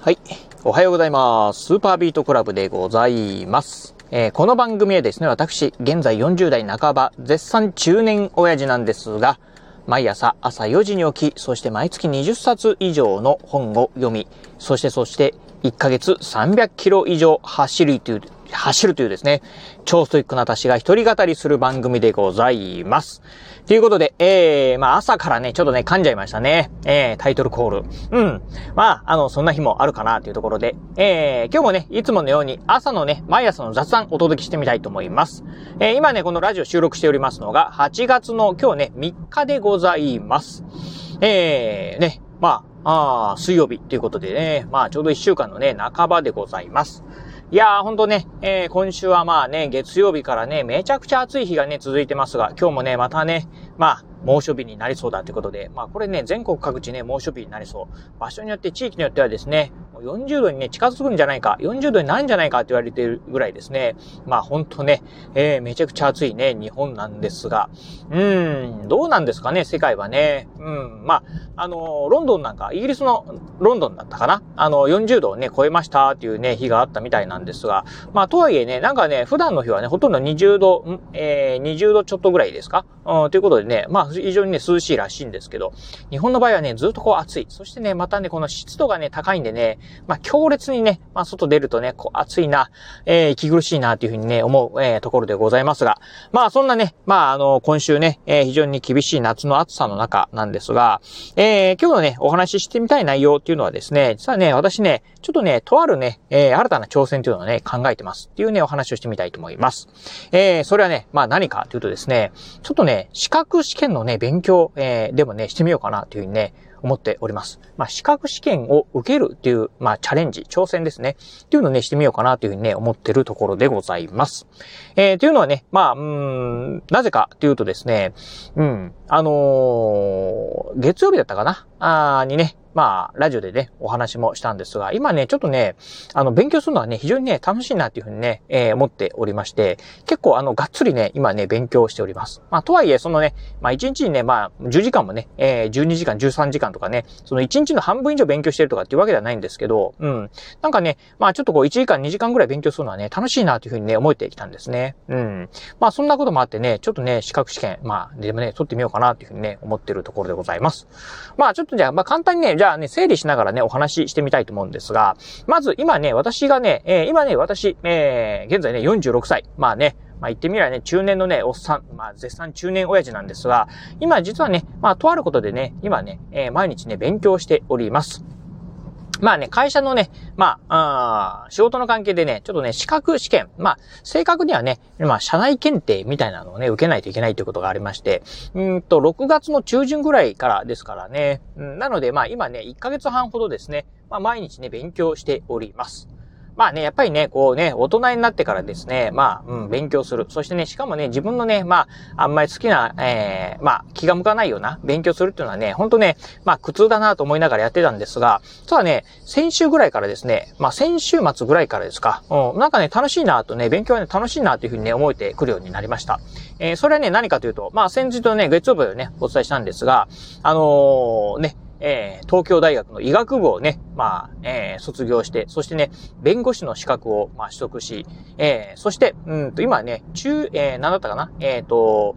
はい。おはようございます。スーパービートクラブでございます。えー、この番組はですね、私、現在40代半ば、絶賛中年親父なんですが、毎朝朝4時に起き、そして毎月20冊以上の本を読み、そしてそして1ヶ月300キロ以上走るという走るというですね、超ストイックな私が一人語りする番組でございます。ということで、えー、まあ朝からね、ちょっとね、噛んじゃいましたね。えー、タイトルコール。うん。まあ、あの、そんな日もあるかなというところで、えー、今日もね、いつものように朝のね、毎朝の雑談お届けしてみたいと思います。えー、今ね、このラジオ収録しておりますのが、8月の今日ね、3日でございます。えー、ね、まあ、あ水曜日ということでね、まあちょうど1週間のね、半ばでございます。いやー、ほんとね、えー、今週はまあね、月曜日からね、めちゃくちゃ暑い日がね、続いてますが、今日もね、またね、まあ、猛暑日になりそうだということで、まあこれね、全国各地ね、猛暑日になりそう。場所によって、地域によってはですね、40度にね、近づくんじゃないか、40度になるんじゃないかって言われてるぐらいですね。まあほんとね、えー、めちゃくちゃ暑いね、日本なんですが、うーん、どうなんですかね、世界はね。うん、まあ、あの、ロンドンなんか、イギリスのロンドンだったかなあの、40度をね、超えましたっていうね、日があったみたいなんですが、まあとはいえね、なんかね、普段の日はね、ほとんど20度、えー、20度ちょっとぐらいですか？うん、ということでね、まあ非常にね、涼しいらしいんですけど、日本の場合はね、ずっとこう暑い。そしてね、またね、この湿度がね、高いんでね、まあ強烈にね、まあ外出るとね、こう暑いな、えー、息苦しいなというふうにね、思う、えー、ところでございますが、まあそんなね、まああの、今週ね、えー、非常に厳しい夏の暑さの中なんですが、えー、今日のね、お話ししてみたい内容っていうのはですね、実はね、私ね、ちょっとね、とあるね、えー、新たな挑戦というのをね、考えてますっていうね、お話をしてみたいと思います。えー、それはね、まあ何かというとですね、ちょっとね、資格試験のね、勉強、えー、でもね、してみようかなというふうにね、思っております。まあ、資格試験を受けるっていう、まあ、チャレンジ、挑戦ですね。っていうのをね、してみようかなというふうにね、思ってるところでございます。えー、というのはね、まあ、うん、なぜかというとですね、うん、あのー、月曜日だったかな？あにね、まあ、ラジオでね、お話もしたんですが、今ね、ちょっとね、あの、勉強するのはね、非常にね、楽しいなっていうふうにね、えー、思っておりまして、結構あの、がっつりね、今ね、勉強しております。まあ、とはいえ、そのね、まあ、1日にね、まあ、10時間もね、えー、12時間、13時間とかね、その1日の半分以上勉強してるとかっていうわけではないんですけど、うん。なんかね、まあ、ちょっとこう、1時間、2時間ぐらい勉強するのはね、楽しいなというふうにね、思えてきたんですね。うん。まあ、そんなこともあってね、ちょっとね、資格試験、まあ、でもね、取ってみようかなというふうにね、思ってるところでございます。まあ、ちょっとじゃあ、まあ、簡単にね、じゃゃあね、整理しながらからね、お話ししてみたいと思うんですが、まず今ね、私がね、えー、今ね、私、えー、現在ね、46歳。まあね、まあ言ってみればね、中年のね、おっさん、まあ絶賛中年親父なんですが、今実はね、まあとあることでね、今ね、えー、毎日ね、勉強しております。まあね、会社のね、まあ、あ仕事の関係でね、ちょっとね、資格試験、まあ、正確にはね、まあ、社内検定みたいなのをね、受けないといけないということがありまして、うんと、6月の中旬ぐらいからですからね、うん、なので、まあ、今ね、1ヶ月半ほどですね、まあ、毎日ね、勉強しております。まあね、やっぱりね、こうね、大人になってからですね、まあ、うん、勉強する。そしてね、しかもね、自分のね、まあ、あんまり好きな、ええー、まあ、気が向かないような勉強するっていうのはね、ほんとね、まあ、苦痛だなと思いながらやってたんですが、ただね、先週ぐらいからですね、まあ、先週末ぐらいからですか、うん、なんかね、楽しいなとね、勉強はね、楽しいなというふうにね、思えてくるようになりました。えー、それはね、何かというと、まあ、先日のね、月曜日をね、お伝えしたんですが、あのー、ね、えー、東京大学の医学部をね、まあ、えー、卒業して、そしてね、弁護士の資格を、まあ、取得し、えー、そして、うんと、今ね、中、えー、何だったかなえっ、ー、と、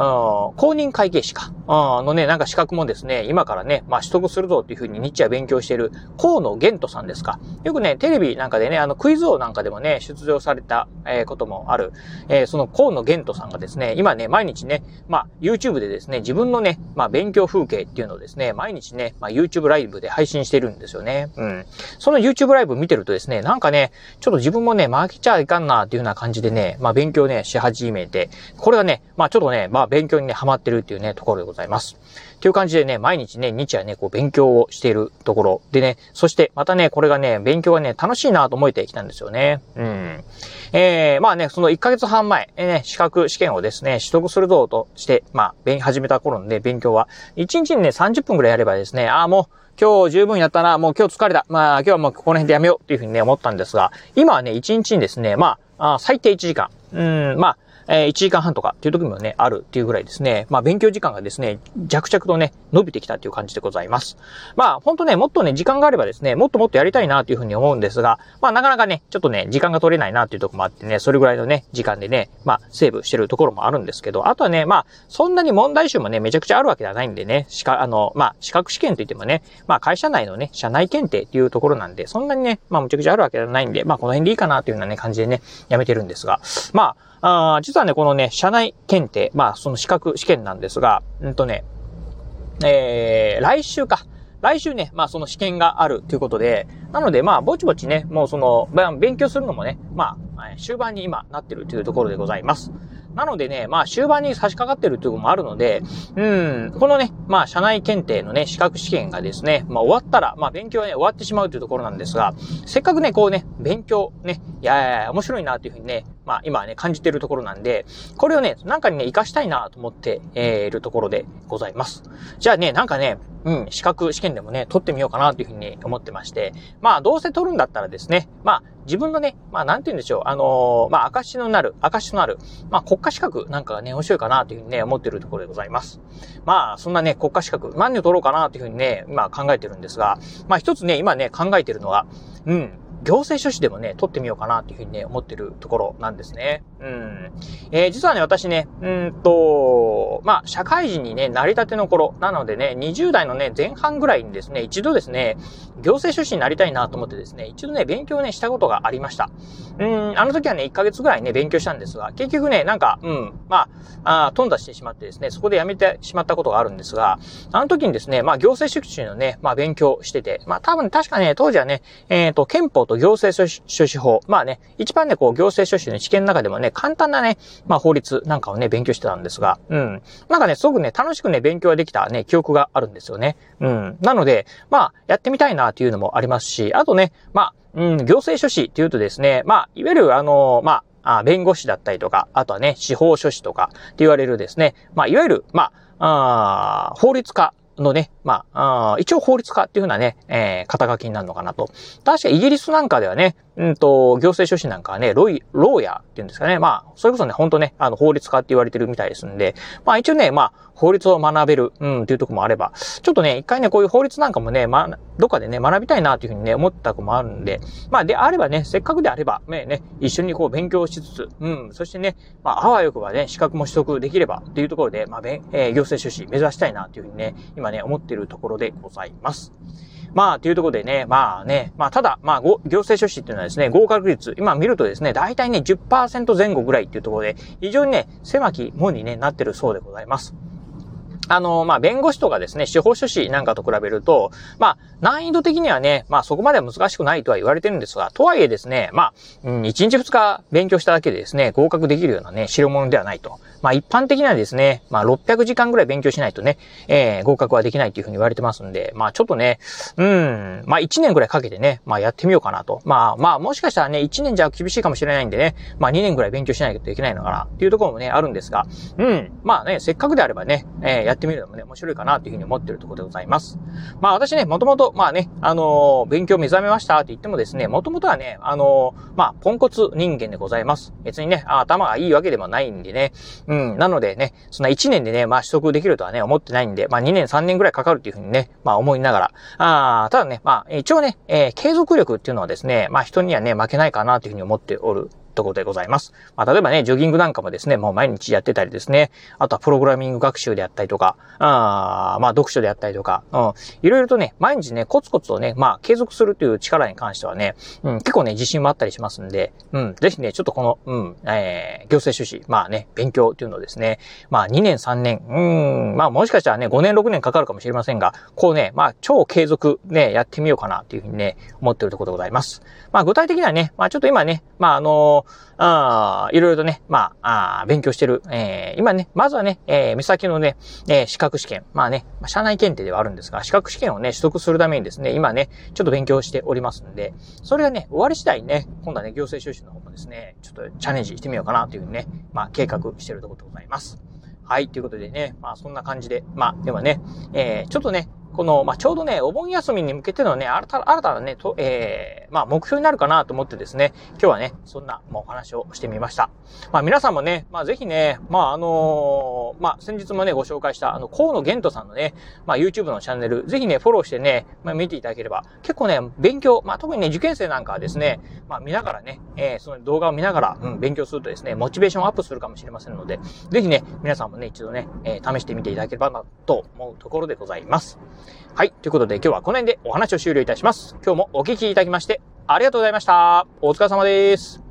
公認会計士か、のね、なんか資格もですね、今からね、まあ取得するぞっていうふうに日夜勉強している河野玄斗さんですか。よくね、テレビなんかでね、あのクイズ王なんかでもね、出場された、えー、こともある、えー、その河野玄斗さんがですね、今ね、毎日ね、まあ YouTube でですね、自分のね、まあ勉強風景っていうのをですね、毎日ね、まあ YouTube ライブで配信してるんですよね。うん。その YouTube ライブ見てるとですね、なんかね、ちょっと自分もね、負けちゃいかんなっていうような感じでね、まあ勉強ね、し始めて、これがね、まあちょっとね、まあまあ勉強にね、ハマってるっていうね、ところでございます。という感じでね、毎日ね、日夜ね、こう勉強をしているところでね、そしてまたね、これがね、勉強がね、楽しいなと思えてきたんですよね。うん。えー、まあね、その1ヶ月半前、えー、ね、資格試験をですね、取得するぞとして、まあ、勉、始めた頃のね、勉強は、1日にね、30分くらいやればですね、ああ、もう、今日十分やったな、もう今日疲れた。まあ今日はもうこの辺でやめようっていうふうにね、思ったんですが、今はね、1日にですね、まあ、あ最低1時間。うん、まあ、えー、1時間半とかっていう時もね、あるっていうぐらいですね、まあ勉強時間がですね、着々とね、伸びてきたっていう感じでございます。まあ、ほんとね、もっとね、時間があればですね、もっともっとやりたいなというふうに思うんですが、まあなかなかね、ちょっとね、時間が取れないなっていうとこもあってね、それぐらいのね、時間でね、まあ、セーブしてるところもあるんですけど、あとはね、まあ、そんなに問題集もね、めちゃくちゃあるわけではないんでね、しか、あの、まあ、資格試験といってもね、まあ、会社内のね、社内検定っていうところなんで、そんなにね、まあ、むちゃくちゃあるわけではないんで、まあ、この辺でいいかなというようなね、感じでね、やめてるんですが、まあ、あ実はね、このね、社内検定、まあ、その資格試験なんですが、うんとね、えー、来週か。来週ね、まあその試験があるということで、なのでまあぼちぼちね、もうその、勉強するのもね、まあ終盤に今なってるというところでございます。なのでね、まあ終盤に差し掛かってるということもあるので、うん、このね、まあ社内検定のね、資格試験がですね、まあ終わったら、まあ勉強はね、終わってしまうというところなんですが、せっかくね、こうね、勉強ね、いやいや面白いなというふうにね、まあ今ね、感じているところなんで、これをね、なんかにね、活かしたいなと思って、えー、いるところでございます。じゃあね、なんかね、うん、資格試験でもね、取ってみようかなというふうに思ってまして、まあどうせ取るんだったらですね、まあ自分のね、まあなんて言うんでしょう、あのー、まあ証のなる、証のなる、まあ国家資格なんかがね、面白いかなというふうにね、思っているところでございます。まあそんなね、国家資格、何を取ろうかなというふうにね、今考えてるんですが、まあ一つね、今ね、考えてるのは、うん、行政書士でもね、取ってみようかなというふうにね、思ってるところなんですね。うん。えー、実はね、私ね、うんと、まあ、社会人にね、なりたての頃、なのでね、20代のね、前半ぐらいにですね、一度ですね、行政書士になりたいなと思ってですね、一度ね、勉強ね、したことがありました。うん、あの時はね、1ヶ月ぐらいね、勉強したんですが、結局ね、なんか、うん、まあ、あ頓挫してしまってですね、そこでやめてしまったことがあるんですが、あの時にですね、まあ、行政書士のね、まあ、勉強してて、まあ、多分確かね、当時はね、えっ、ー、と、憲法と行政書士法。まあね、一番ね、こう、行政書士の知見の中でもね、簡単なね、まあ法律なんかをね、勉強してたんですが、うん。なんかね、すごくね、楽しくね、勉強ができたね、記憶があるんですよね。うん。なので、まあ、やってみたいなっていうのもありますし、あとね、まあ、うん、行政書士っていうとですね、まあ、いわゆるあの、まあ、あ弁護士だったりとか、あとはね、司法書士とかって言われるですね、まあ、いわゆる、まあ、あ法律家のね、まあ、あ一応法律家っていうふうなね、えー、肩書きになるのかなと。確かイギリスなんかではね、うんと、行政書士なんかはね、ロイ、ローヤーっていうんですかね。まあ、それこそね、ほんとね、あの、法律家って言われてるみたいですんで、まあ一応ね、まあ、法律を学べる、うん、っていうとこもあれば、ちょっとね、一回ね、こういう法律なんかもね、まどっかでね、学びたいなというふうにね、思ったともあるんで、まあ、であればね、せっかくであれば、ね、ね、一緒にこう勉強しつつ、うん、そしてね、まあ、あわよくばね、資格も取得できればっていうところで、まあ、えー、行政書士目指したいなというふうにね、今ね、思っているところでございます。まあ、というところでね、まあね、まあ、ただ、まあ、行政書士っていうのはですね、合格率、今見るとですね、大体ね、10%前後ぐらいっていうところで、非常にね、狭き門にね、なってるそうでございます。あの、まあ、弁護士とかですね、司法書士なんかと比べると、まあ、難易度的にはね、まあ、そこまでは難しくないとは言われてるんですが、とはいえですね、まあ、うん、1日2日勉強しただけでですね、合格できるようなね、代物ではないと。まあ、一般的にはですね、まあ、600時間ぐらい勉強しないとね、えー、合格はできないというふうに言われてますんで、まあ、ちょっとね、うん、まあ、1年ぐらいかけてね、まあ、やってみようかなと。まあ、まあ、もしかしたらね、1年じゃ厳しいかもしれないんでね、まあ、2年ぐらい勉強しないといけないのかな、っていうところもね、あるんですが、うん、まあね、せっかくであればね、えー、やってってみるのもね、面白いかなというふうに思ってるところでございます。まあ、私ね、もともと、まあね、あのー、勉強目覚めましたって言ってもですね、もともとはね、あのー、まあ、ポンコツ人間でございます。別にね、頭がいいわけでもないんでね、うん、なのでね、そんな1年でね、まあ、取得できるとはね、思ってないんで、まあ、2年、3年ぐらいかかるっていうふうにね、まあ、思いながら、あただね、まあ、一応ね、えー、継続力っていうのはですね、まあ、人にはね、負けないかなというふうに思っておるところでございます。まあ、例えばね、ジョギングなんかもですね、もう毎日やってたりですね、あとはプログラミング学習であったりとか、あまあ、読書であったりとか、うん、いろいろとね、毎日ね、コツコツとね、まあ、継続するという力に関してはね、うん、結構ね、自信もあったりしますんで、うん、ぜひね、ちょっとこの、うん、えー、行政書士、まあね、勉強っていうのをですね、まあ、2年、3年、うん、まあ、もしかしたらね、5年、6年かかるかもしれませんが、こうね、まあ、超継続ね、やってみようかなっていうふうにね、思ってるところでございます。まあ、具体的にはね、まあ、ちょっと今ね、まあ、あのーあいろいろとね、まあ、あ勉強してる。えー、今ね、まずはね、えー、目先のね、えー、資格試験。まあね、社内検定ではあるんですが、資格試験をね、取得するためにですね、今ね、ちょっと勉強しておりますんで、それがね、終わり次第ね、今度はね、行政収集の方もですね、ちょっとチャレンジしてみようかなというふうにね、まあ、計画してるところでございます。はい、ということでね、まあそんな感じで、まあでもね、えー、ちょっとね、この、まあ、ちょうどね、お盆休みに向けてのね、新た新たなね、と、えー、まあ、目標になるかなと思ってですね、今日はね、そんな、もうお話をしてみました。まあ、皆さんもね、まあ、ぜひね、まあ、あのー、まあ、先日もね、ご紹介した、あの、河野玄斗さんのね、まあ、YouTube のチャンネル、ぜひね、フォローしてね、まあ、見ていただければ、結構ね、勉強、まあ、特にね、受験生なんかはですね、まあ、見ながらね、えー、その動画を見ながら、うん、勉強するとですね、モチベーションアップするかもしれませんので、ぜひね、皆さんもね、一度ね、えー、試してみていただければな、と思うところでございます。はい。ということで今日はこの辺でお話を終了いたします。今日もお聞きいただきましてありがとうございました。お疲れ様です。